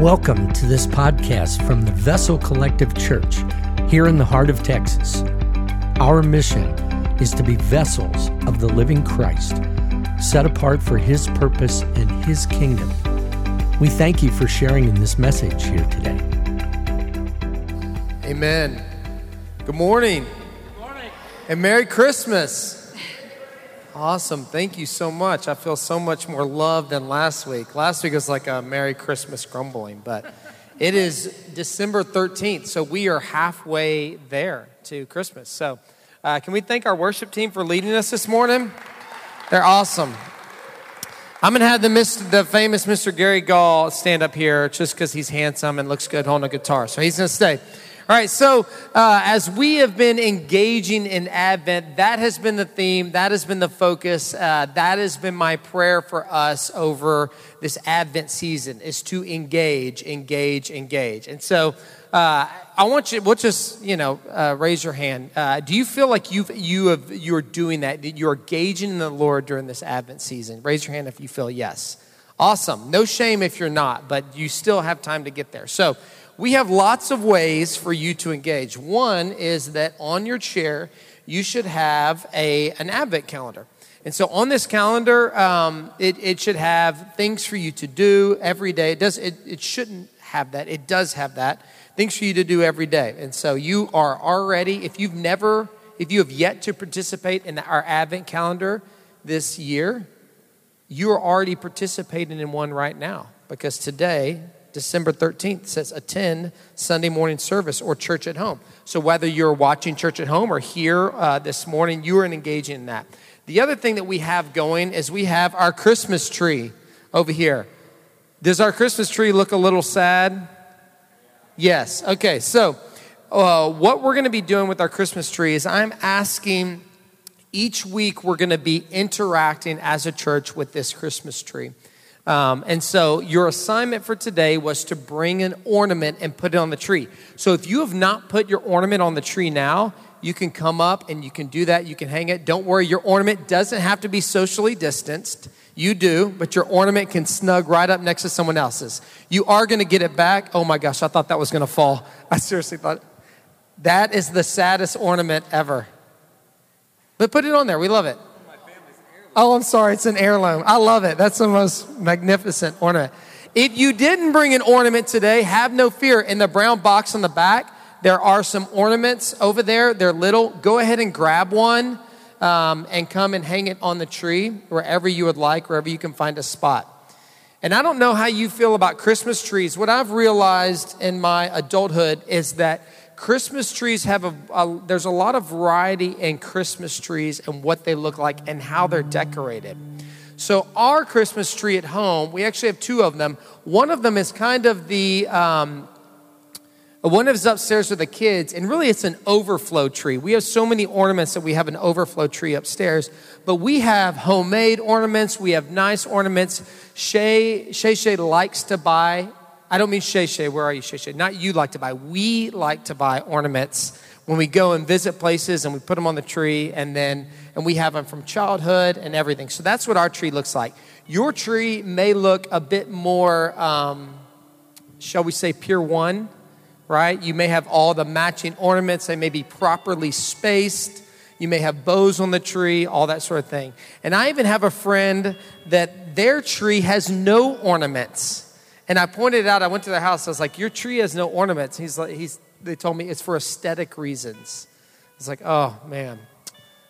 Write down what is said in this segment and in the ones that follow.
Welcome to this podcast from the Vessel Collective Church here in the heart of Texas. Our mission is to be vessels of the living Christ, set apart for His purpose and His kingdom. We thank you for sharing in this message here today. Amen. Good morning. Good morning. And Merry Christmas. Awesome. Thank you so much. I feel so much more loved than last week. Last week was like a Merry Christmas grumbling, but it is December 13th, so we are halfway there to Christmas. So, uh, can we thank our worship team for leading us this morning? They're awesome. I'm going to have the, Mr., the famous Mr. Gary Gall stand up here just because he's handsome and looks good holding a guitar. So, he's going to stay. All right, so uh, as we have been engaging in Advent, that has been the theme, that has been the focus, uh, that has been my prayer for us over this Advent season is to engage, engage, engage. And so uh, I want you, we'll just, you know, uh, raise your hand. Uh, do you feel like you've, you have, you're doing that, that you're engaging in the Lord during this Advent season? Raise your hand if you feel yes. Awesome. No shame if you're not, but you still have time to get there. So, we have lots of ways for you to engage. One is that on your chair, you should have a, an Advent calendar. And so on this calendar, um, it, it should have things for you to do every day. It, does, it, it shouldn't have that, it does have that. Things for you to do every day. And so you are already, if you've never, if you have yet to participate in our Advent calendar this year, you are already participating in one right now because today December 13th says attend Sunday morning service or church at home. So whether you're watching church at home or here uh, this morning, you are engaging in that. The other thing that we have going is we have our Christmas tree over here. Does our Christmas tree look a little sad? Yes. Okay. So, uh, what we're going to be doing with our Christmas tree is I'm asking each week we're going to be interacting as a church with this Christmas tree. Um, and so your assignment for today was to bring an ornament and put it on the tree. So if you have not put your ornament on the tree now, you can come up and you can do that. You can hang it. Don't worry, your ornament doesn't have to be socially distanced. You do, but your ornament can snug right up next to someone else's. You are going to get it back. Oh my gosh, I thought that was going to fall. I seriously thought that is the saddest ornament ever. But put it on there. We love it. Oh, I'm sorry, it's an heirloom. I love it. That's the most magnificent ornament. If you didn't bring an ornament today, have no fear. In the brown box on the back, there are some ornaments over there. They're little. Go ahead and grab one um, and come and hang it on the tree wherever you would like, wherever you can find a spot. And I don't know how you feel about Christmas trees. What I've realized in my adulthood is that Christmas trees have a, a, there's a lot of variety in Christmas trees and what they look like and how they're decorated. So our Christmas tree at home, we actually have two of them. One of them is kind of the um, one is upstairs with the kids, and really it's an overflow tree. We have so many ornaments that we have an overflow tree upstairs, but we have homemade ornaments. We have nice ornaments. Shay Shay Shay likes to buy I don't mean Shay Shay. Where are you, Shay Shay? Not you like to buy. We like to buy ornaments when we go and visit places and we put them on the tree and then and we have them from childhood and everything. So that's what our tree looks like. Your tree may look a bit more, um, shall we say, pure one, right? You may have all the matching ornaments. They may be properly spaced. You may have bows on the tree, all that sort of thing. And I even have a friend that their tree has no ornaments. And I pointed out, I went to their house, I was like, Your tree has no ornaments. He's like, he's, they told me it's for aesthetic reasons. It's like, oh man,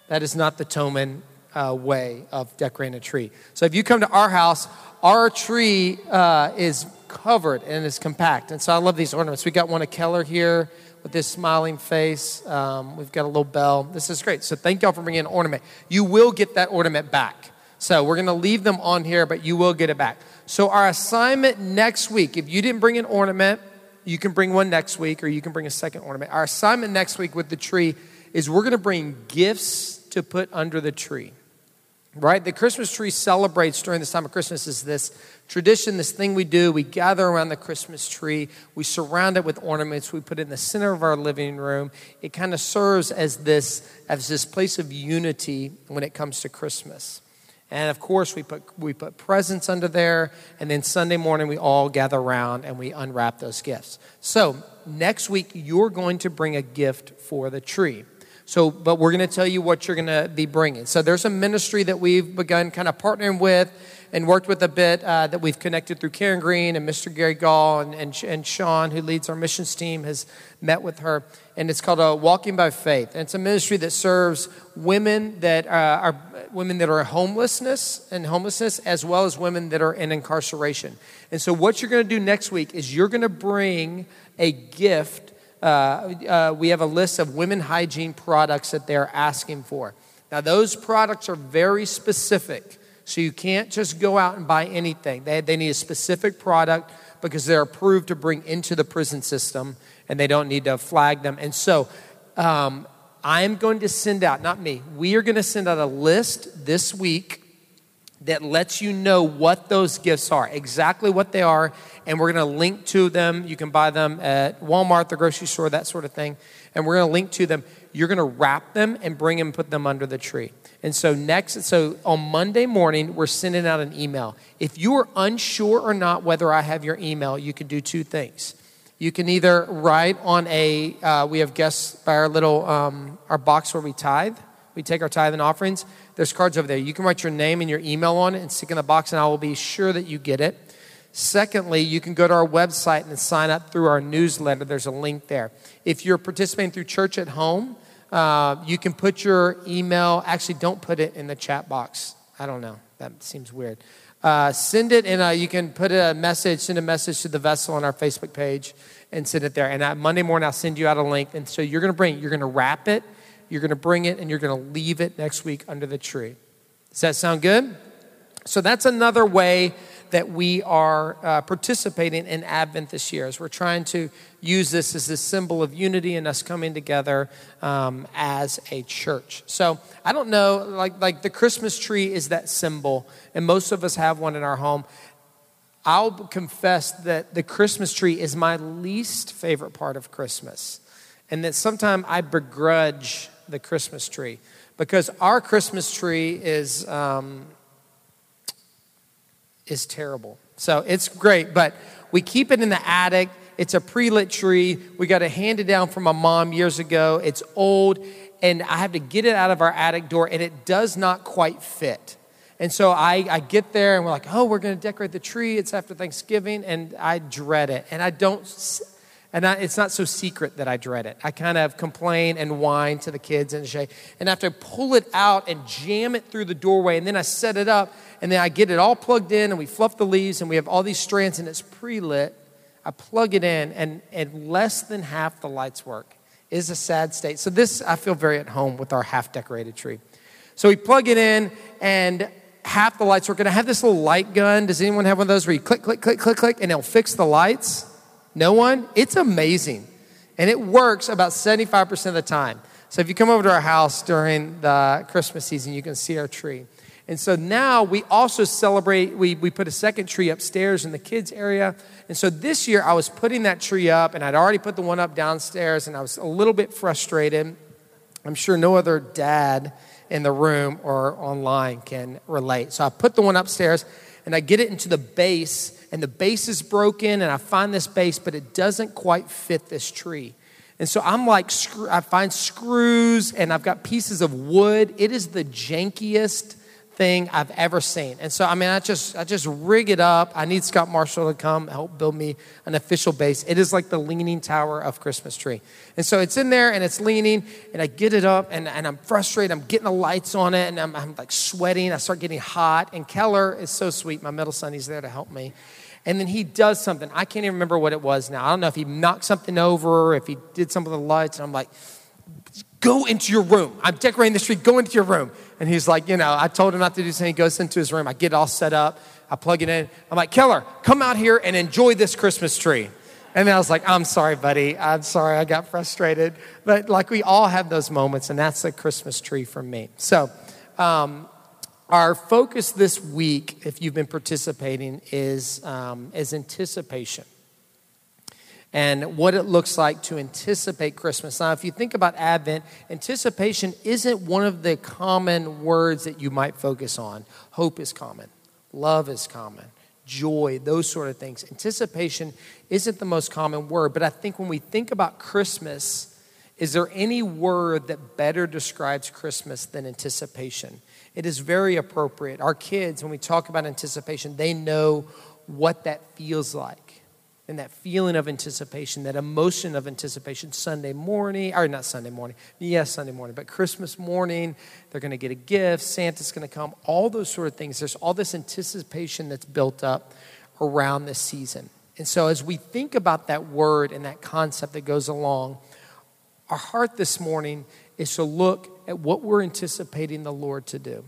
that is not the Toman uh, way of decorating a tree. So if you come to our house, our tree uh, is covered and is compact. And so I love these ornaments. We got one of Keller here with this smiling face. Um, we've got a little bell. This is great. So thank y'all for bringing an ornament. You will get that ornament back. So we're going to leave them on here, but you will get it back. So, our assignment next week, if you didn't bring an ornament, you can bring one next week or you can bring a second ornament. Our assignment next week with the tree is we're going to bring gifts to put under the tree. Right? The Christmas tree celebrates during this time of Christmas is this tradition, this thing we do. We gather around the Christmas tree, we surround it with ornaments, we put it in the center of our living room. It kind of serves as this as this place of unity when it comes to Christmas. And of course, we put, we put presents under there. And then Sunday morning, we all gather around and we unwrap those gifts. So next week, you're going to bring a gift for the tree. So, but we're going to tell you what you're going to be bringing. So there's a ministry that we've begun kind of partnering with and worked with a bit uh, that we've connected through Karen Green and Mr. Gary Gall and, and, and Sean, who leads our missions team, has met with her. And it's called uh, Walking by Faith. And it's a ministry that serves women that uh, are women that are homelessness and homelessness, as well as women that are in incarceration. And so, what you're going to do next week is you're going to bring a gift. Uh, uh, we have a list of women hygiene products that they're asking for. Now, those products are very specific. So you can't just go out and buy anything. They, they need a specific product because they're approved to bring into the prison system and they don't need to flag them. And so um, I'm going to send out, not me, we are going to send out a list this week that lets you know what those gifts are, exactly what they are, and we're going to link to them. You can buy them at Walmart, the grocery store, that sort of thing. And we're going to link to them. You're going to wrap them and bring them, put them under the tree. And so next, so on Monday morning, we're sending out an email. If you are unsure or not whether I have your email, you can do two things. You can either write on a, uh, we have guests by our little, um, our box where we tithe. We take our tithe and offerings. There's cards over there. You can write your name and your email on it and stick in the box, and I will be sure that you get it. Secondly, you can go to our website and sign up through our newsletter. There's a link there. If you're participating through church at home, uh, you can put your email, actually, don't put it in the chat box. I don't know. That seems weird. Uh, send it, and you can put a message, send a message to the vessel on our Facebook page and send it there. And uh, Monday morning, I'll send you out a link. And so you're going to bring you're going to wrap it, you're going to bring it, and you're going to leave it next week under the tree. Does that sound good? So that's another way that we are uh, participating in Advent this year as we're trying to use this as a symbol of unity and us coming together um, as a church. So I don't know, like, like the Christmas tree is that symbol, and most of us have one in our home. I'll confess that the Christmas tree is my least favorite part of Christmas, and that sometimes I begrudge the Christmas tree because our Christmas tree is. Um, is terrible. So it's great, but we keep it in the attic. It's a pre lit tree. We got it handed down from my mom years ago. It's old, and I have to get it out of our attic door, and it does not quite fit. And so I, I get there, and we're like, oh, we're going to decorate the tree. It's after Thanksgiving, and I dread it. And I don't and I, it's not so secret that I dread it. I kind of complain and whine to the kids and say, and I have to pull it out and jam it through the doorway, and then I set it up, and then I get it all plugged in, and we fluff the leaves, and we have all these strands, and it's pre lit. I plug it in, and, and less than half the lights work. It is a sad state. So, this, I feel very at home with our half decorated tree. So, we plug it in, and half the lights work. And I have this little light gun. Does anyone have one of those where you click, click, click, click, click, and it'll fix the lights? No one? It's amazing. And it works about 75% of the time. So if you come over to our house during the Christmas season, you can see our tree. And so now we also celebrate, we, we put a second tree upstairs in the kids' area. And so this year I was putting that tree up, and I'd already put the one up downstairs, and I was a little bit frustrated. I'm sure no other dad in the room or online can relate. So I put the one upstairs, and I get it into the base and the base is broken, and I find this base, but it doesn't quite fit this tree. And so I'm like, I find screws and I've got pieces of wood. It is the jankiest thing I've ever seen. And so, I mean, I just, I just rig it up. I need Scott Marshall to come help build me an official base. It is like the leaning tower of Christmas tree. And so it's in there and it's leaning and I get it up and, and I'm frustrated. I'm getting the lights on it and I'm, I'm like sweating. I start getting hot. And Keller is so sweet. My middle son, he's there to help me. And then he does something. I can't even remember what it was now. I don't know if he knocked something over, if he did something with the lights. And I'm like, go into your room. I'm decorating the tree. Go into your room. And he's like, you know, I told him not to do something. He goes into his room. I get it all set up. I plug it in. I'm like, Keller, come out here and enjoy this Christmas tree. And then I was like, I'm sorry, buddy. I'm sorry. I got frustrated. But like we all have those moments, and that's the Christmas tree for me. So, um, our focus this week, if you've been participating, is, um, is anticipation. And what it looks like to anticipate Christmas. Now, if you think about Advent, anticipation isn't one of the common words that you might focus on. Hope is common, love is common, joy, those sort of things. Anticipation isn't the most common word, but I think when we think about Christmas, is there any word that better describes Christmas than anticipation? It is very appropriate. Our kids, when we talk about anticipation, they know what that feels like and that feeling of anticipation, that emotion of anticipation Sunday morning, or not Sunday morning, yes, Sunday morning, but Christmas morning, they're going to get a gift, Santa's going to come, all those sort of things. There's all this anticipation that's built up around this season. And so as we think about that word and that concept that goes along, our heart this morning is to look at what we're anticipating the Lord to do.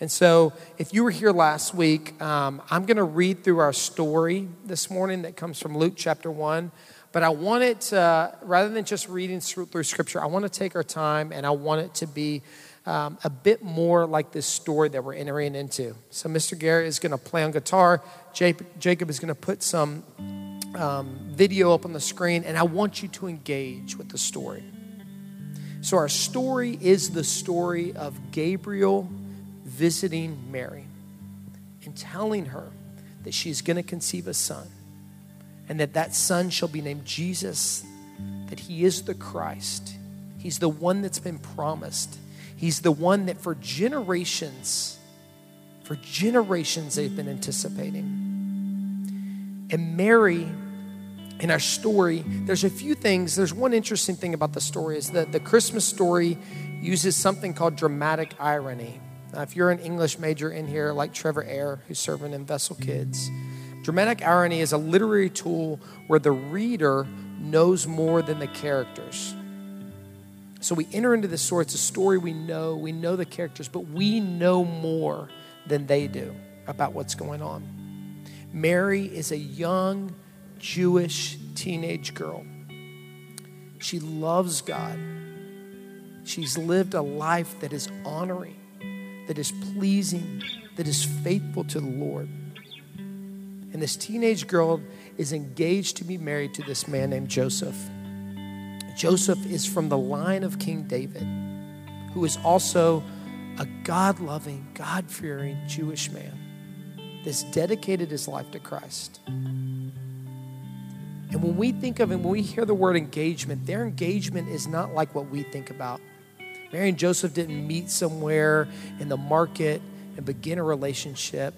And so, if you were here last week, um, I'm going to read through our story this morning that comes from Luke chapter 1. But I want it, to, rather than just reading through scripture, I want to take our time and I want it to be um, a bit more like this story that we're entering into. So, Mr. Garrett is going to play on guitar. Jacob is going to put some um, video up on the screen, and I want you to engage with the story. So, our story is the story of Gabriel visiting Mary and telling her that she's going to conceive a son and that that son shall be named Jesus, that he is the Christ. He's the one that's been promised. He's the one that for generations, for generations, they've been anticipating. And Mary, in our story, there's a few things. There's one interesting thing about the story is that the Christmas story uses something called dramatic irony. Now, if you're an English major in here, like Trevor Air, who's serving in Vessel Kids, dramatic irony is a literary tool where the reader knows more than the characters. So we enter into this story. It's a story we know. We know the characters, but we know more than they do about what's going on. Mary is a young Jewish teenage girl. She loves God. She's lived a life that is honoring that is pleasing, that is faithful to the Lord. And this teenage girl is engaged to be married to this man named Joseph. Joseph is from the line of King David, who is also a God loving, God fearing Jewish man that's dedicated his life to Christ. And when we think of and when we hear the word engagement, their engagement is not like what we think about. Mary and Joseph didn't meet somewhere in the market and begin a relationship.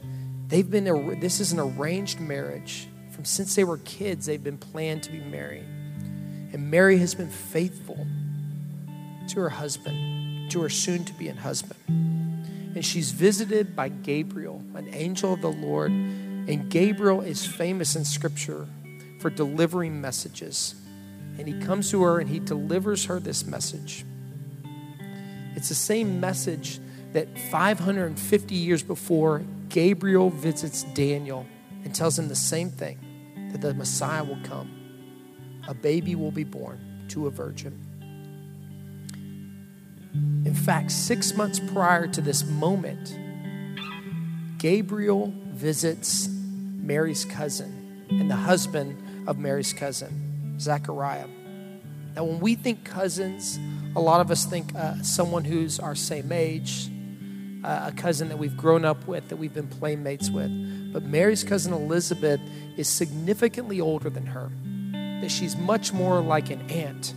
They've been, this is an arranged marriage. From since they were kids, they've been planned to be married. And Mary has been faithful to her husband, to her soon to be husband. And she's visited by Gabriel, an angel of the Lord. And Gabriel is famous in Scripture for delivering messages. And he comes to her and he delivers her this message. It's the same message that 550 years before, Gabriel visits Daniel and tells him the same thing that the Messiah will come. A baby will be born to a virgin. In fact, six months prior to this moment, Gabriel visits Mary's cousin and the husband of Mary's cousin, Zechariah. Now, when we think cousins, a lot of us think uh, someone who's our same age, uh, a cousin that we've grown up with, that we've been playmates with. But Mary's cousin Elizabeth is significantly older than her, that she's much more like an aunt.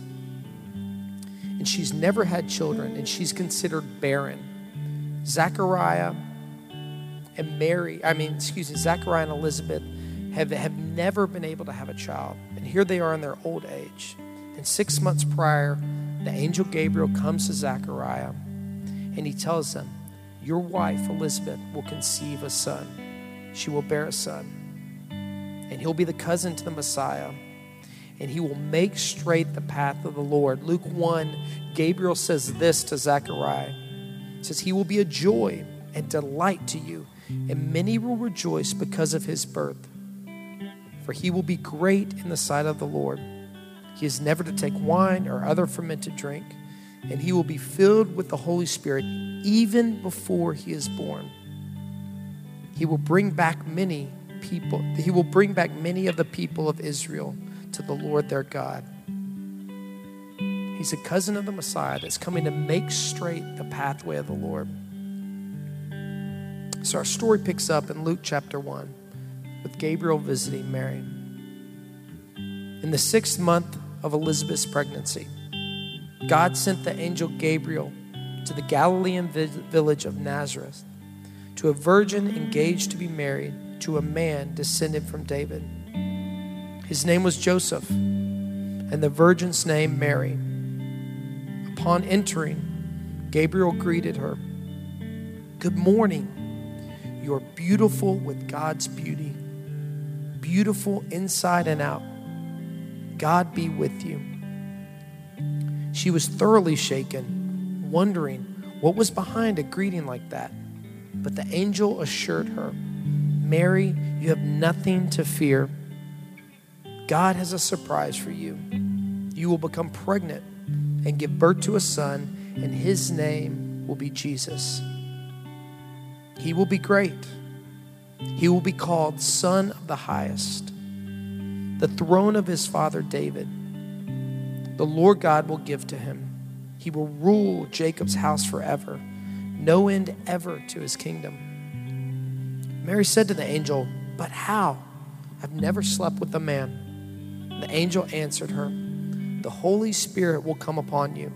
And she's never had children, and she's considered barren. Zachariah and Mary, I mean, excuse me, Zachariah and Elizabeth have, have never been able to have a child. And here they are in their old age. And six months prior, the angel Gabriel comes to Zechariah and he tells him, Your wife, Elizabeth, will conceive a son. She will bear a son. And he'll be the cousin to the Messiah. And he will make straight the path of the Lord. Luke 1, Gabriel says this to Zechariah. Says, He will be a joy and delight to you, and many will rejoice because of his birth. For he will be great in the sight of the Lord he is never to take wine or other fermented drink, and he will be filled with the Holy Spirit even before he is born. He will bring back many people, he will bring back many of the people of Israel to the Lord their God. He's a cousin of the Messiah that's coming to make straight the pathway of the Lord. So our story picks up in Luke chapter 1 with Gabriel visiting Mary. In the sixth month of Elizabeth's pregnancy, God sent the angel Gabriel to the Galilean village of Nazareth to a virgin engaged to be married to a man descended from David. His name was Joseph, and the virgin's name Mary. Upon entering, Gabriel greeted her Good morning. You are beautiful with God's beauty, beautiful inside and out. God be with you. She was thoroughly shaken, wondering what was behind a greeting like that. But the angel assured her, Mary, you have nothing to fear. God has a surprise for you. You will become pregnant and give birth to a son, and his name will be Jesus. He will be great. He will be called Son of the Highest. The throne of his father David, the Lord God will give to him. He will rule Jacob's house forever, no end ever to his kingdom. Mary said to the angel, But how? I've never slept with a man. The angel answered her, The Holy Spirit will come upon you.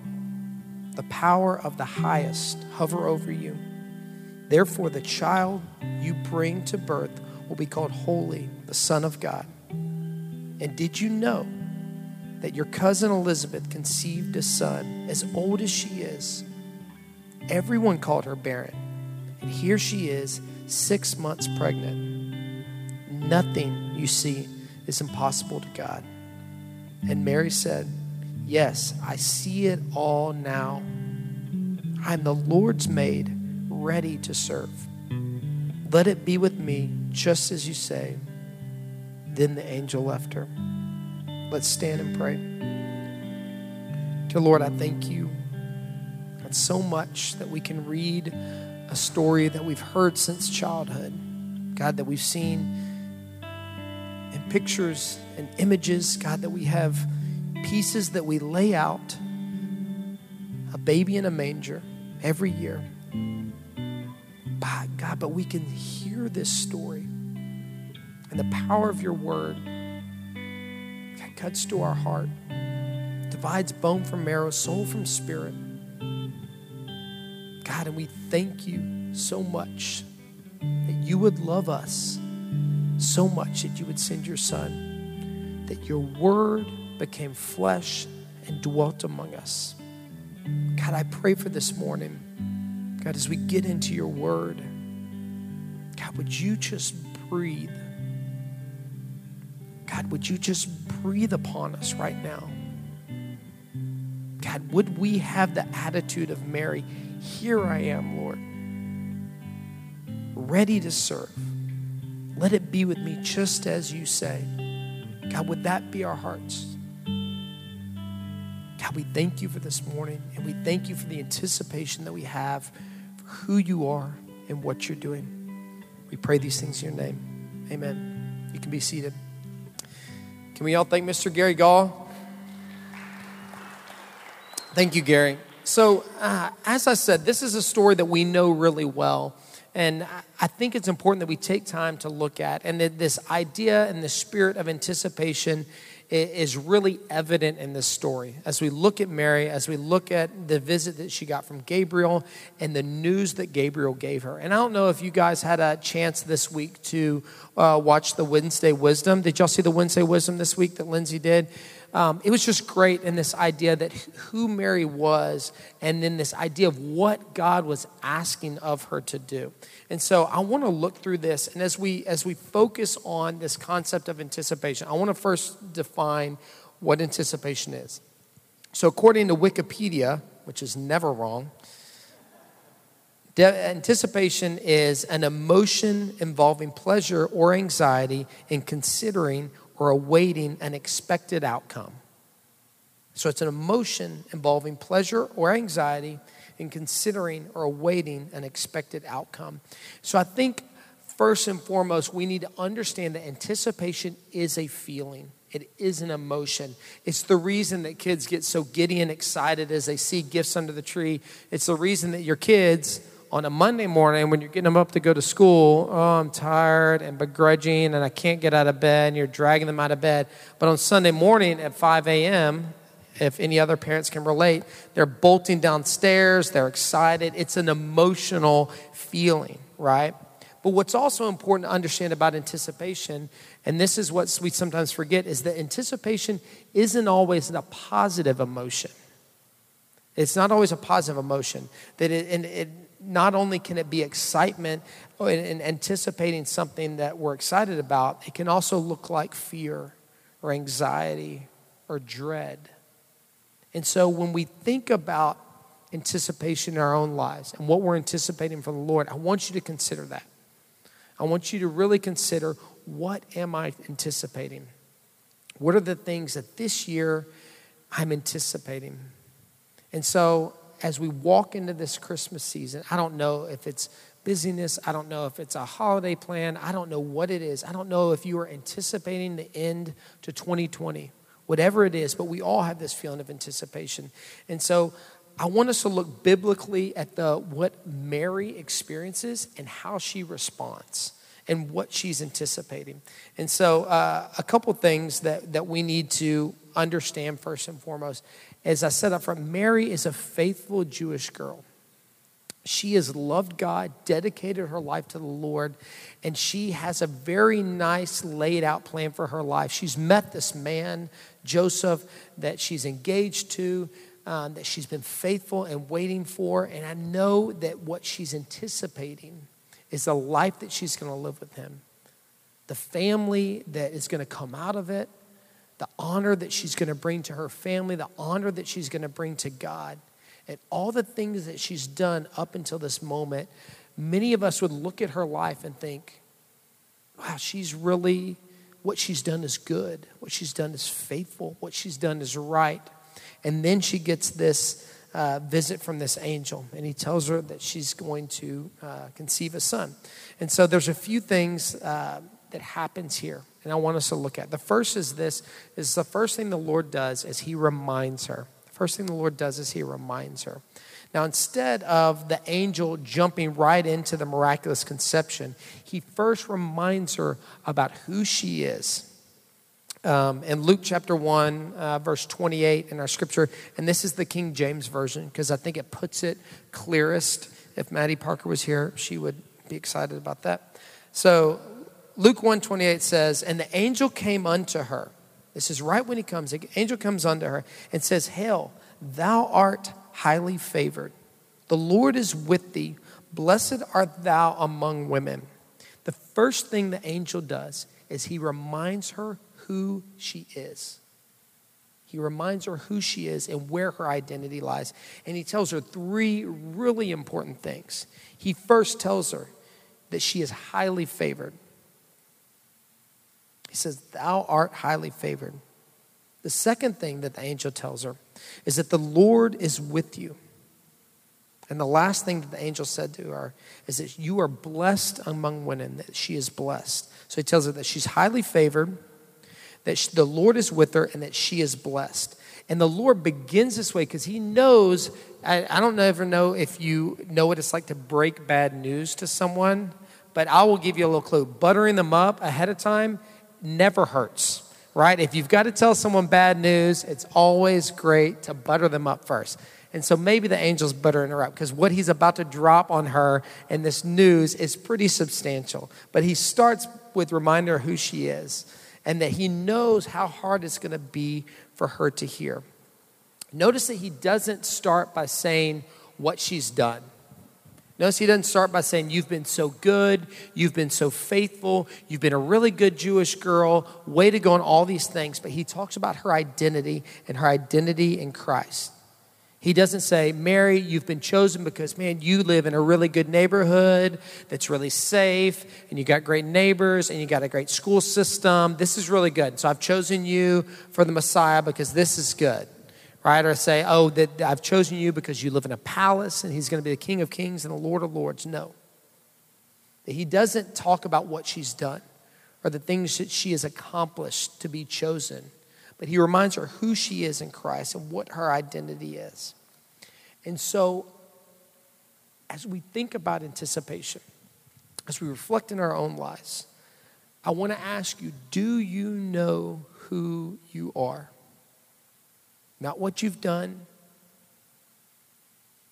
The power of the highest hover over you. Therefore, the child you bring to birth will be called Holy, the Son of God. And did you know that your cousin Elizabeth conceived a son as old as she is? Everyone called her barren. And here she is, six months pregnant. Nothing, you see, is impossible to God. And Mary said, Yes, I see it all now. I'm the Lord's maid, ready to serve. Let it be with me just as you say. Then the angel left her. Let's stand and pray. Dear Lord, I thank you God, so much that we can read a story that we've heard since childhood. God, that we've seen in pictures and images. God, that we have pieces that we lay out a baby in a manger every year. God, but we can hear this story and the power of your word that cuts to our heart, divides bone from marrow, soul from spirit. God, and we thank you so much that you would love us so much that you would send your son, that your word became flesh and dwelt among us. God, I pray for this morning. God, as we get into your word, God, would you just breathe God, would you just breathe upon us right now? God, would we have the attitude of Mary? Here I am, Lord, ready to serve. Let it be with me just as you say. God, would that be our hearts? God, we thank you for this morning and we thank you for the anticipation that we have for who you are and what you're doing. We pray these things in your name. Amen. You can be seated. Can we all thank Mr. Gary Gall? Thank you, Gary. So, uh, as I said, this is a story that we know really well. And I think it's important that we take time to look at. And this idea and the spirit of anticipation is really evident in this story. As we look at Mary, as we look at the visit that she got from Gabriel and the news that Gabriel gave her. And I don't know if you guys had a chance this week to uh, watch the Wednesday Wisdom. Did y'all see the Wednesday Wisdom this week that Lindsay did? Um, it was just great in this idea that who Mary was, and then this idea of what God was asking of her to do. And so I want to look through this, and as we as we focus on this concept of anticipation, I want to first define what anticipation is. So according to Wikipedia, which is never wrong, anticipation is an emotion involving pleasure or anxiety in considering or awaiting an expected outcome. So it's an emotion involving pleasure or anxiety in considering or awaiting an expected outcome. So I think first and foremost, we need to understand that anticipation is a feeling. It is an emotion. It's the reason that kids get so giddy and excited as they see gifts under the tree. It's the reason that your kids on a Monday morning when you're getting them up to go to school, oh, I'm tired and begrudging and I can't get out of bed, and you're dragging them out of bed. But on Sunday morning at 5 a.m., if any other parents can relate, they're bolting downstairs, they're excited. It's an emotional feeling, right? But what's also important to understand about anticipation, and this is what we sometimes forget, is that anticipation isn't always a positive emotion. It's not always a positive emotion. That it, and it, not only can it be excitement and anticipating something that we're excited about, it can also look like fear or anxiety or dread. And so when we think about anticipation in our own lives and what we're anticipating from the Lord, I want you to consider that. I want you to really consider what am I anticipating? What are the things that this year I'm anticipating? And so as we walk into this Christmas season, I don't know if it's busyness, I don't know if it's a holiday plan, I don't know what it is. I don't know if you are anticipating the end to 2020, whatever it is, but we all have this feeling of anticipation. And so I want us to look biblically at the what Mary experiences and how she responds and what she's anticipating. And so, uh, a couple things that, that we need to understand first and foremost as I said up front, Mary is a faithful Jewish girl. She has loved God, dedicated her life to the Lord, and she has a very nice laid out plan for her life. She's met this man, Joseph, that she's engaged to, um, that she's been faithful and waiting for. And I know that what she's anticipating is the life that she's going to live with him, the family that is going to come out of it, the honor that she's going to bring to her family, the honor that she's going to bring to God, and all the things that she's done up until this moment, many of us would look at her life and think, wow, she's really, what she's done is good. What she's done is faithful. What she's done is right. And then she gets this uh, visit from this angel, and he tells her that she's going to uh, conceive a son. And so there's a few things uh, that happens here and I want us to look at. The first is this is the first thing the Lord does is he reminds her. The first thing the Lord does is he reminds her. Now, instead of the angel jumping right into the miraculous conception, he first reminds her about who she is. Um, in Luke chapter 1, uh, verse 28 in our scripture, and this is the King James Version because I think it puts it clearest. If Maddie Parker was here, she would be excited about that. So, Luke 128 says, And the angel came unto her. This is right when he comes. The angel comes unto her and says, Hail, thou art highly favored. The Lord is with thee. Blessed art thou among women. The first thing the angel does is he reminds her who she is. He reminds her who she is and where her identity lies. And he tells her three really important things. He first tells her that she is highly favored. He says, Thou art highly favored. The second thing that the angel tells her is that the Lord is with you. And the last thing that the angel said to her is that you are blessed among women, that she is blessed. So he tells her that she's highly favored, that she, the Lord is with her, and that she is blessed. And the Lord begins this way because he knows. I, I don't ever know if you know what it's like to break bad news to someone, but I will give you a little clue. Buttering them up ahead of time never hurts, right? If you've got to tell someone bad news, it's always great to butter them up first. And so maybe the angel's buttering her up because what he's about to drop on her in this news is pretty substantial. But he starts with reminding her who she is and that he knows how hard it's going to be for her to hear. Notice that he doesn't start by saying what she's done. Notice he doesn't start by saying, You've been so good, you've been so faithful, you've been a really good Jewish girl, way to go on all these things. But he talks about her identity and her identity in Christ. He doesn't say, Mary, you've been chosen because, man, you live in a really good neighborhood that's really safe, and you got great neighbors, and you got a great school system. This is really good. So I've chosen you for the Messiah because this is good right? Or say, oh, that I've chosen you because you live in a palace and he's going to be the King of Kings and the Lord of Lords. No. He doesn't talk about what she's done. or the things that she has accomplished to be chosen, but he reminds her who she is in Christ and what her identity is. And so, as we think about anticipation, as we reflect in our own lives, I want to ask you do you know who you are? Not what you've done,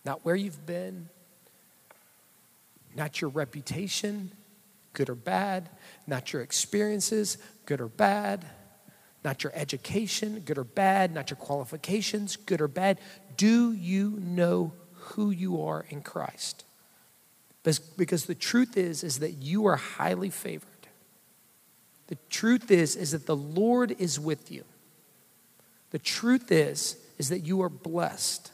not where you've been, not your reputation, good or bad, not your experiences, good or bad, not your education, good or bad, not your qualifications, good or bad. Do you know who you are in Christ? Because the truth is is that you are highly favored. The truth is is that the Lord is with you. The truth is is that you are blessed.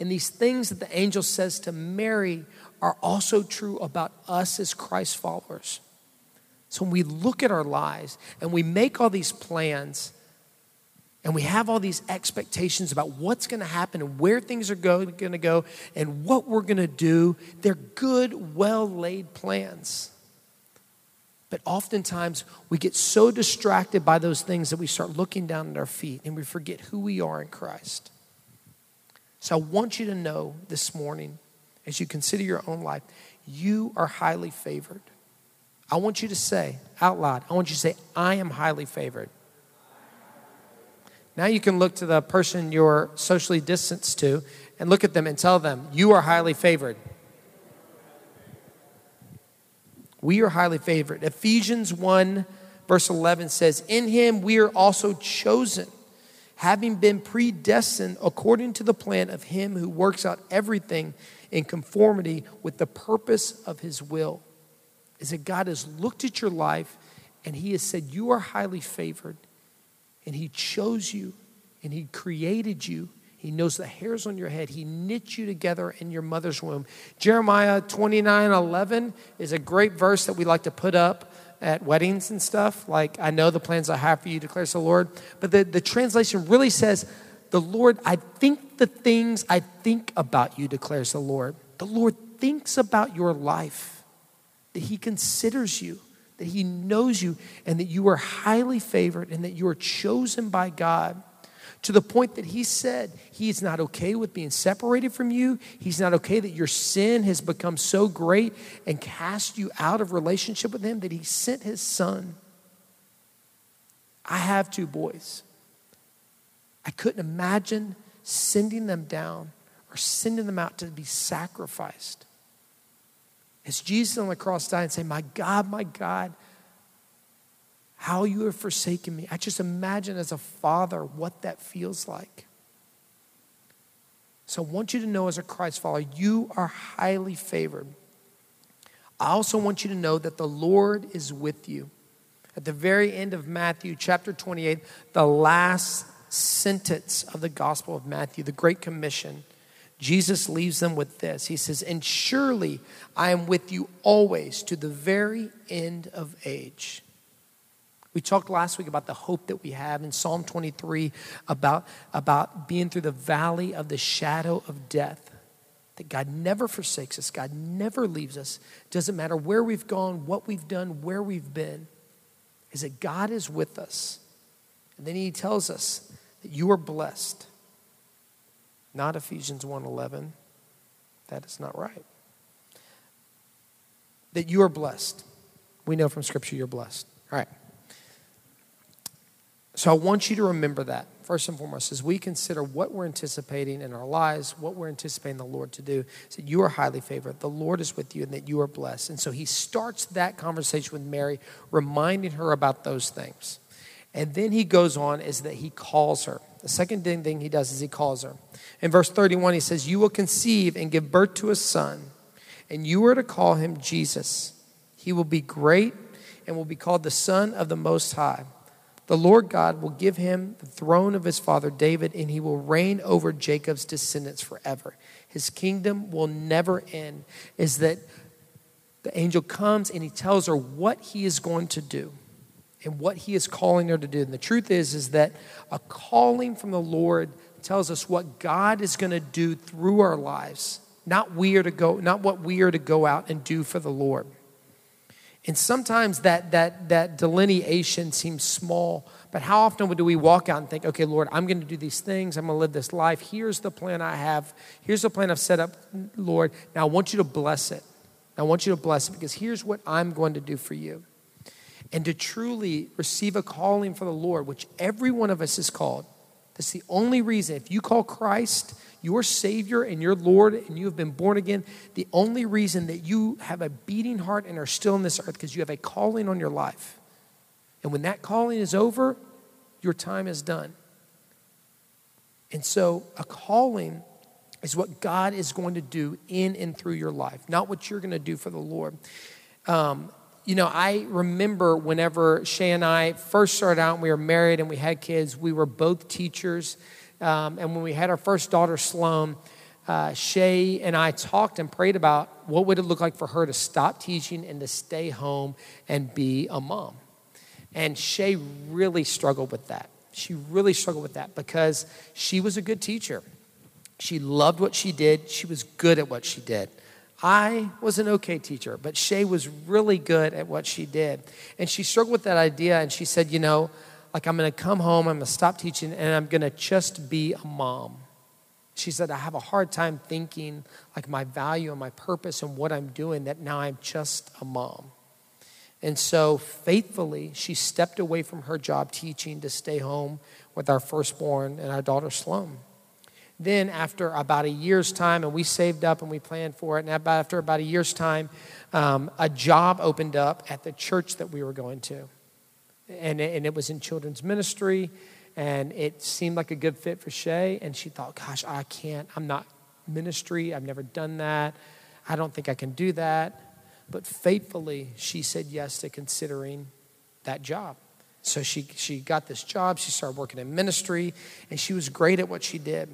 And these things that the angel says to Mary are also true about us as Christ followers. So when we look at our lives and we make all these plans and we have all these expectations about what's going to happen and where things are going to go and what we're going to do, they're good, well laid plans. But oftentimes we get so distracted by those things that we start looking down at our feet and we forget who we are in Christ. So I want you to know this morning, as you consider your own life, you are highly favored. I want you to say out loud, I want you to say, I am highly favored. Now you can look to the person you're socially distanced to and look at them and tell them, You are highly favored. We are highly favored. Ephesians 1, verse 11 says, In him we are also chosen having been predestined according to the plan of Him who works out everything in conformity with the purpose of His will. Is that God has looked at your life and He has said, You are highly favored, and He chose you, and He created you. He knows the hairs on your head. He knit you together in your mother's womb. Jeremiah 29 11 is a great verse that we like to put up at weddings and stuff. Like, I know the plans I have for you, declares the Lord. But the, the translation really says, The Lord, I think the things I think about you, declares the Lord. The Lord thinks about your life, that He considers you, that He knows you, and that you are highly favored and that you are chosen by God to the point that he said he's not okay with being separated from you. He's not okay that your sin has become so great and cast you out of relationship with him that he sent his son. I have two boys. I couldn't imagine sending them down or sending them out to be sacrificed. As Jesus on the cross died and say, My God, my God, how you have forsaken me. I just imagine as a father what that feels like. So I want you to know as a Christ follower, you are highly favored. I also want you to know that the Lord is with you. At the very end of Matthew chapter 28, the last sentence of the Gospel of Matthew, the Great Commission, Jesus leaves them with this. He says, And surely I am with you always to the very end of age. We talked last week about the hope that we have in Psalm 23 about, about being through the valley of the shadow of death. That God never forsakes us, God never leaves us. Doesn't matter where we've gone, what we've done, where we've been, is that God is with us. And then he tells us that you are blessed. Not Ephesians 1:11. That is not right. That you are blessed. We know from scripture you're blessed. All right. So I want you to remember that, first and foremost, as we consider what we're anticipating in our lives, what we're anticipating the Lord to do, that you are highly favored, the Lord is with you, and that you are blessed. And so he starts that conversation with Mary, reminding her about those things. And then he goes on is that he calls her. The second thing he does is he calls her. In verse 31, he says, You will conceive and give birth to a son, and you are to call him Jesus. He will be great and will be called the Son of the Most High. The Lord God will give him the throne of his father David, and he will reign over Jacob's descendants forever. His kingdom will never end. Is that the angel comes and he tells her what he is going to do and what he is calling her to do. And the truth is, is that a calling from the Lord tells us what God is going to do through our lives, not we are to go, not what we are to go out and do for the Lord. And sometimes that, that, that delineation seems small, but how often do we walk out and think, okay, Lord, I'm going to do these things. I'm going to live this life. Here's the plan I have. Here's the plan I've set up, Lord. Now I want you to bless it. I want you to bless it because here's what I'm going to do for you. And to truly receive a calling for the Lord, which every one of us is called. That's the only reason. If you call Christ your Savior and your Lord and you have been born again, the only reason that you have a beating heart and are still in this earth because you have a calling on your life. And when that calling is over, your time is done. And so, a calling is what God is going to do in and through your life, not what you're going to do for the Lord. Um, you know, I remember whenever Shay and I first started out and we were married and we had kids, we were both teachers. Um, and when we had our first daughter, Sloan, uh, Shay and I talked and prayed about what would it look like for her to stop teaching and to stay home and be a mom. And Shay really struggled with that. She really struggled with that because she was a good teacher. She loved what she did. She was good at what she did. I was an okay teacher, but Shay was really good at what she did. And she struggled with that idea, and she said, You know, like I'm going to come home, I'm going to stop teaching, and I'm going to just be a mom. She said, I have a hard time thinking like my value and my purpose and what I'm doing that now I'm just a mom. And so faithfully, she stepped away from her job teaching to stay home with our firstborn and our daughter Sloan. Then, after about a year's time, and we saved up and we planned for it, and after about a year's time, um, a job opened up at the church that we were going to and it, and it was in children's ministry, and it seemed like a good fit for Shay. And she thought, "Gosh, I can't. I'm not ministry. I've never done that. I don't think I can do that." But faithfully, she said yes to considering that job. So she, she got this job. She started working in ministry, and she was great at what she did.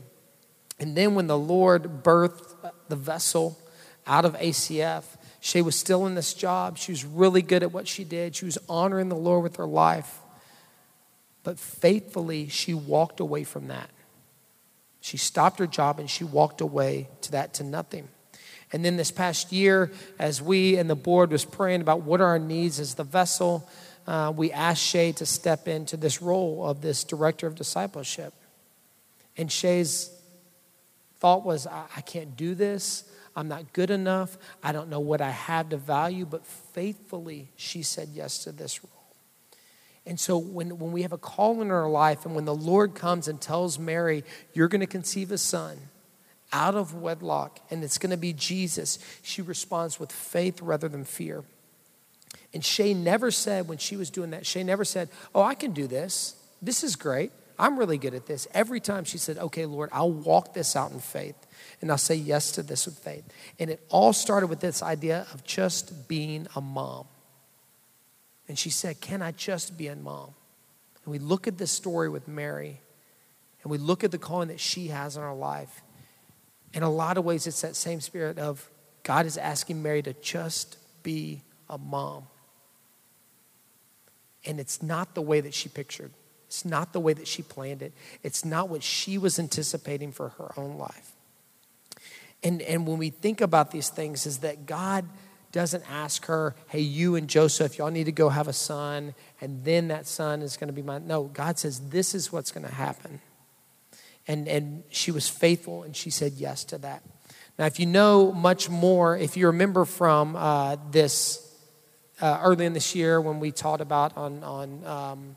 And then when the Lord birthed the vessel out of ACF, Shay was still in this job. She was really good at what she did. She was honoring the Lord with her life. But faithfully, she walked away from that. She stopped her job and she walked away to that to nothing. And then this past year, as we and the board was praying about what are our needs as the vessel, uh, we asked Shay to step into this role of this director of discipleship. And Shay's thought was, I, I can't do this. I'm not good enough. I don't know what I have to value, but faithfully, she said yes to this role. And so when, when we have a call in our life, and when the Lord comes and tells Mary, You're going to conceive a son out of wedlock, and it's going to be Jesus, she responds with faith rather than fear. And Shay never said, when she was doing that, Shay never said, Oh, I can do this. This is great. I'm really good at this. Every time she said, Okay, Lord, I'll walk this out in faith and I'll say yes to this with faith. And it all started with this idea of just being a mom. And she said, Can I just be a mom? And we look at this story with Mary, and we look at the calling that she has in her life. In a lot of ways, it's that same spirit of God is asking Mary to just be a mom. And it's not the way that she pictured. It's not the way that she planned it. It's not what she was anticipating for her own life. And, and when we think about these things, is that God doesn't ask her, hey, you and Joseph, y'all need to go have a son, and then that son is going to be mine. No, God says, this is what's going to happen. And, and she was faithful, and she said yes to that. Now, if you know much more, if you remember from uh, this uh, early in this year when we taught about on, on um,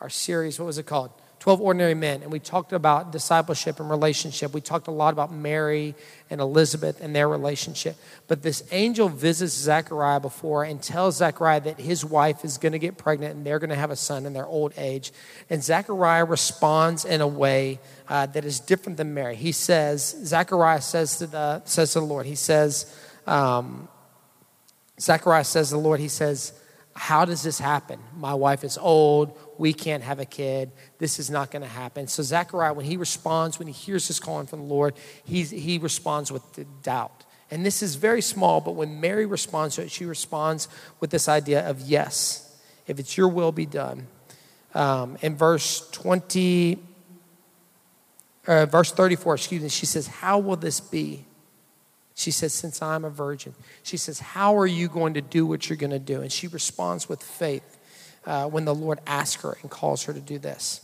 our series, what was it called? 12 ordinary men, and we talked about discipleship and relationship. We talked a lot about Mary and Elizabeth and their relationship. But this angel visits Zechariah before and tells Zechariah that his wife is going to get pregnant and they're going to have a son in their old age. And Zechariah responds in a way uh, that is different than Mary. He says, Zechariah says to the, says to the Lord, he says, um, Zechariah says to the Lord, he says, how does this happen? My wife is old. We can't have a kid. This is not going to happen. So, Zechariah, when he responds, when he hears this calling from the Lord, he's, he responds with doubt. And this is very small, but when Mary responds to it, she responds with this idea of yes, if it's your will, be done. Um, in verse 20, uh, verse 34, excuse me, she says, How will this be? She says, Since I'm a virgin. She says, How are you going to do what you're going to do? And she responds with faith uh, when the Lord asks her and calls her to do this.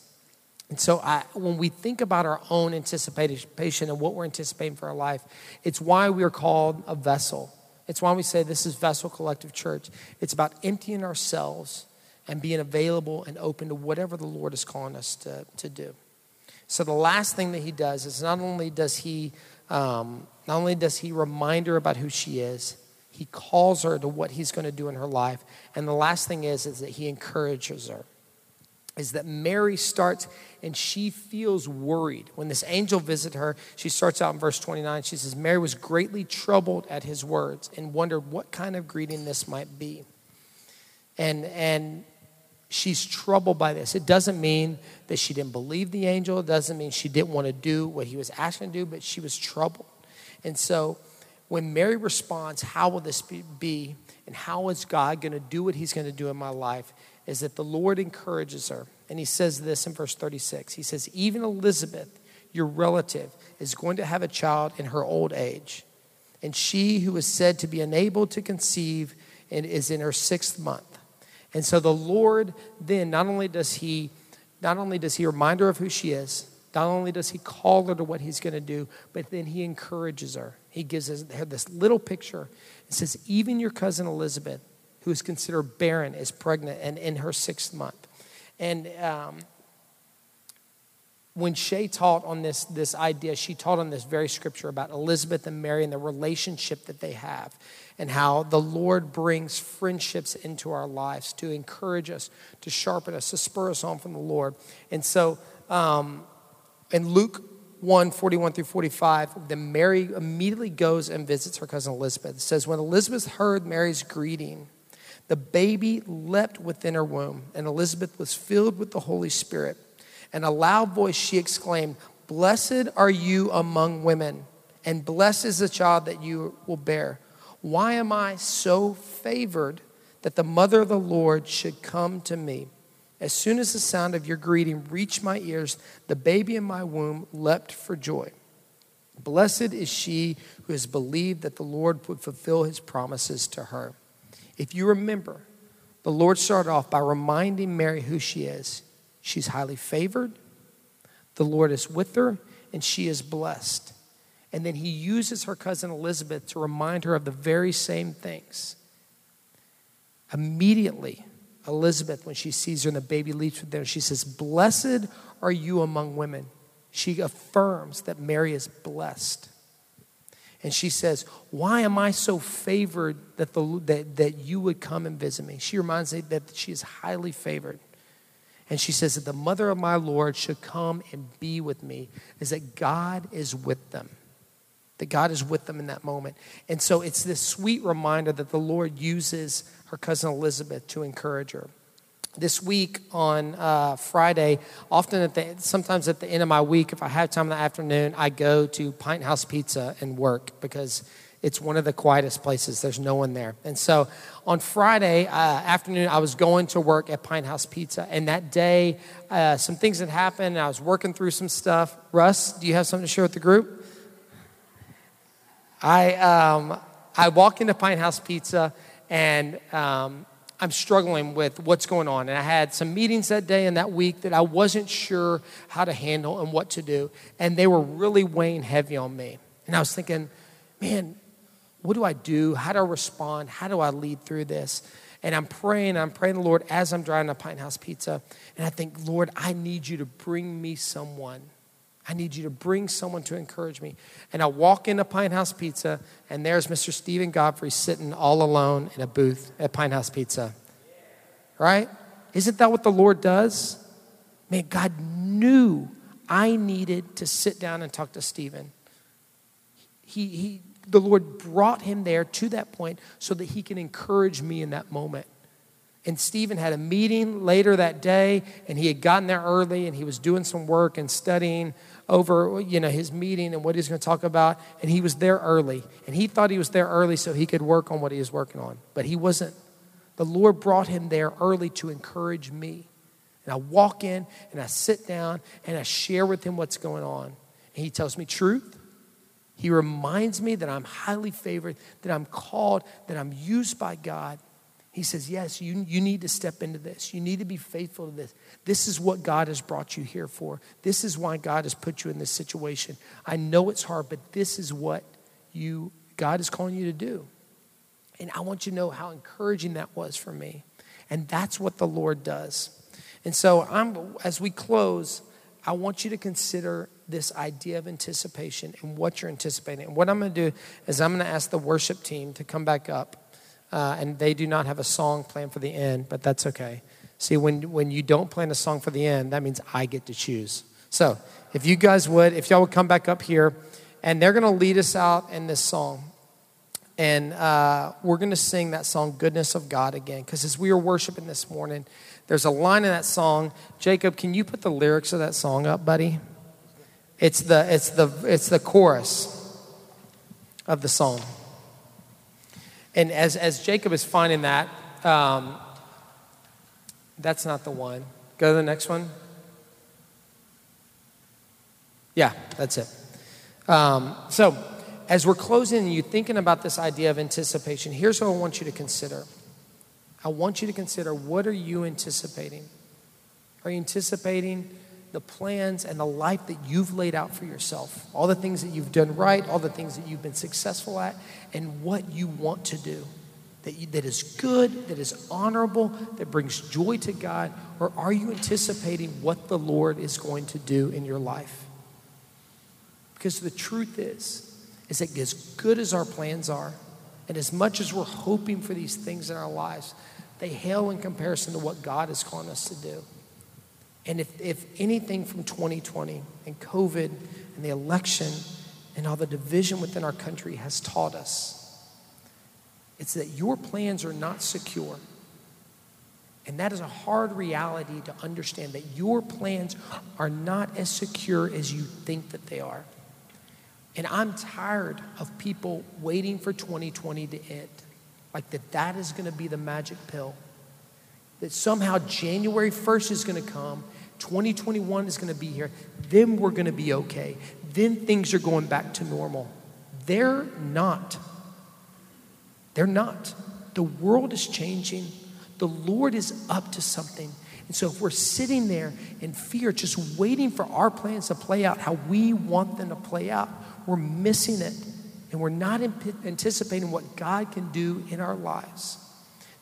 And so, I, when we think about our own anticipation and what we're anticipating for our life, it's why we are called a vessel. It's why we say this is Vessel Collective Church. It's about emptying ourselves and being available and open to whatever the Lord is calling us to, to do. So, the last thing that he does is not only does he um, not only does he remind her about who she is, he calls her to what he's going to do in her life. And the last thing is, is that he encourages her is that Mary starts and she feels worried. When this angel visited her, she starts out in verse 29. She says, Mary was greatly troubled at his words and wondered what kind of greeting this might be. And, and she's troubled by this. It doesn't mean that she didn't believe the angel, it doesn't mean she didn't want to do what he was asking to do, but she was troubled. And so when Mary responds, How will this be? And how is God going to do what he's going to do in my life? is that the Lord encourages her. And he says this in verse 36. He says, Even Elizabeth, your relative, is going to have a child in her old age. And she who is said to be unable to conceive and is in her sixth month. And so the Lord then not only does he not only does he remind her of who she is, not only does he call her to what he's going to do, but then he encourages her. He gives her this little picture. It says, Even your cousin Elizabeth, who is considered barren is pregnant and in her sixth month. And um, when Shay taught on this, this idea, she taught on this very scripture about Elizabeth and Mary and the relationship that they have, and how the Lord brings friendships into our lives to encourage us, to sharpen us, to spur us on from the Lord. And so, um, in Luke 1 41 through 45, then Mary immediately goes and visits her cousin Elizabeth. It says, When Elizabeth heard Mary's greeting, the baby leapt within her womb, and Elizabeth was filled with the Holy Spirit. In a loud voice, she exclaimed, Blessed are you among women, and blessed is the child that you will bear. Why am I so favored that the mother of the Lord should come to me? As soon as the sound of your greeting reached my ears, the baby in my womb leapt for joy. Blessed is she who has believed that the Lord would fulfill his promises to her. If you remember, the Lord started off by reminding Mary who she is. She's highly favored, the Lord is with her, and she is blessed. And then he uses her cousin Elizabeth to remind her of the very same things. Immediately, Elizabeth, when she sees her and the baby leaps with them, she says, Blessed are you among women. She affirms that Mary is blessed. And she says, Why am I so favored that, the, that, that you would come and visit me? She reminds me that she is highly favored. And she says that the mother of my Lord should come and be with me, is that God is with them. That God is with them in that moment. And so it's this sweet reminder that the Lord uses her cousin Elizabeth to encourage her this week on uh, Friday, often at the sometimes at the end of my week, if I have time in the afternoon, I go to Pint House Pizza and work because it's one of the quietest places. There's no one there. And so on Friday uh, afternoon, I was going to work at Pint House Pizza, and that day, uh, some things had happened. I was working through some stuff. Russ, do you have something to share with the group? I um, I walk into Pint House Pizza, and um, I'm struggling with what's going on. And I had some meetings that day and that week that I wasn't sure how to handle and what to do. And they were really weighing heavy on me. And I was thinking, man, what do I do? How do I respond? How do I lead through this? And I'm praying, I'm praying the Lord as I'm driving to Pint House Pizza. And I think, Lord, I need you to bring me someone I need you to bring someone to encourage me. And I walk into Pint House Pizza, and there's Mr. Stephen Godfrey sitting all alone in a booth at Pint House Pizza. Right? Isn't that what the Lord does? Man, God knew I needed to sit down and talk to Stephen. He, he, the Lord brought him there to that point so that he can encourage me in that moment. And Stephen had a meeting later that day, and he had gotten there early, and he was doing some work and studying over you know his meeting and what he's going to talk about and he was there early. And he thought he was there early so he could work on what he was working on. But he wasn't. The lord brought him there early to encourage me. And i walk in and i sit down and i share with him what's going on. And he tells me truth. He reminds me that I'm highly favored, that I'm called, that I'm used by God. He says, Yes, you, you need to step into this. You need to be faithful to this. This is what God has brought you here for. This is why God has put you in this situation. I know it's hard, but this is what you God is calling you to do. And I want you to know how encouraging that was for me. And that's what the Lord does. And so I'm as we close, I want you to consider this idea of anticipation and what you're anticipating. And what I'm going to do is I'm going to ask the worship team to come back up. Uh, and they do not have a song planned for the end, but that's okay. See, when, when you don't plan a song for the end, that means I get to choose. So if you guys would, if y'all would come back up here, and they're going to lead us out in this song. And uh, we're going to sing that song, Goodness of God, again. Because as we were worshiping this morning, there's a line in that song. Jacob, can you put the lyrics of that song up, buddy? It's the, it's the, it's the chorus of the song. And as, as Jacob is finding that, um, that's not the one. Go to the next one. Yeah, that's it. Um, so, as we're closing and you're thinking about this idea of anticipation, here's what I want you to consider. I want you to consider what are you anticipating? Are you anticipating the plans and the life that you've laid out for yourself? All the things that you've done right, all the things that you've been successful at, and what you want to do that, you, that is good, that is honorable, that brings joy to God? Or are you anticipating what the Lord is going to do in your life? Because the truth is, is that as good as our plans are, and as much as we're hoping for these things in our lives, they hail in comparison to what God is calling us to do. And if, if anything from 2020 and COVID and the election and all the division within our country has taught us, it's that your plans are not secure. And that is a hard reality to understand that your plans are not as secure as you think that they are. And I'm tired of people waiting for 2020 to end. Like that that is going to be the magic pill. That somehow January 1st is going to come, 2021 is going to be here, then we're going to be okay. Then things are going back to normal. They're not. They're not. The world is changing. The Lord is up to something. And so, if we're sitting there in fear, just waiting for our plans to play out how we want them to play out, we're missing it. And we're not anticipating what God can do in our lives.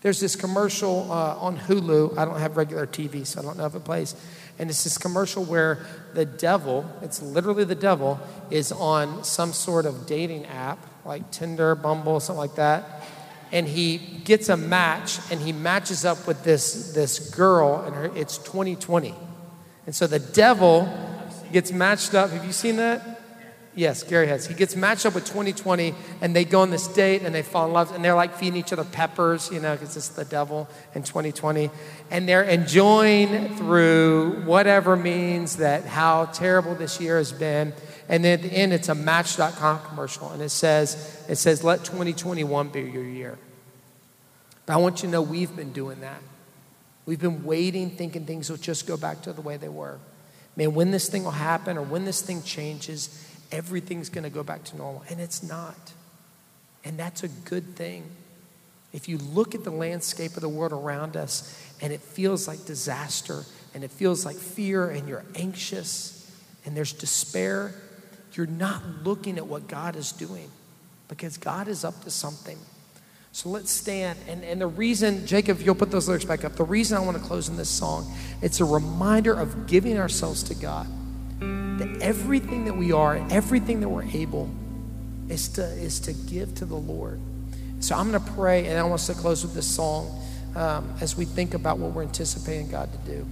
There's this commercial uh, on Hulu. I don't have regular TV, so I don't know if it plays. And it's this commercial where the devil, it's literally the devil, is on some sort of dating app like Tinder, Bumble, something like that. And he gets a match and he matches up with this, this girl, and her, it's 2020. And so the devil gets matched up. Have you seen that? Yes, Gary has. He gets matched up with 2020, and they go on this date, and they fall in love, and they're like feeding each other peppers, you know, because it's the devil in 2020, and they're enjoying through whatever means that how terrible this year has been. And then at the end, it's a Match.com commercial, and it says, "It says, let 2021 be your year." But I want you to know we've been doing that. We've been waiting, thinking things will just go back to the way they were. Man, when this thing will happen, or when this thing changes everything's going to go back to normal. And it's not. And that's a good thing. If you look at the landscape of the world around us and it feels like disaster and it feels like fear and you're anxious and there's despair, you're not looking at what God is doing because God is up to something. So let's stand. And, and the reason, Jacob, you'll put those lyrics back up. The reason I want to close in this song, it's a reminder of giving ourselves to God that everything that we are, everything that we're able, is to, is to give to the Lord. So I'm going to pray, and I want us to close with this song um, as we think about what we're anticipating God to do.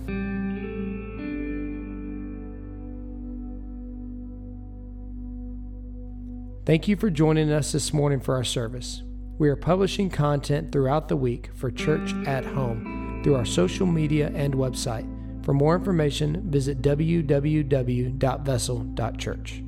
Thank you for joining us this morning for our service. We are publishing content throughout the week for Church at Home through our social media and website. For more information, visit www.vessel.church.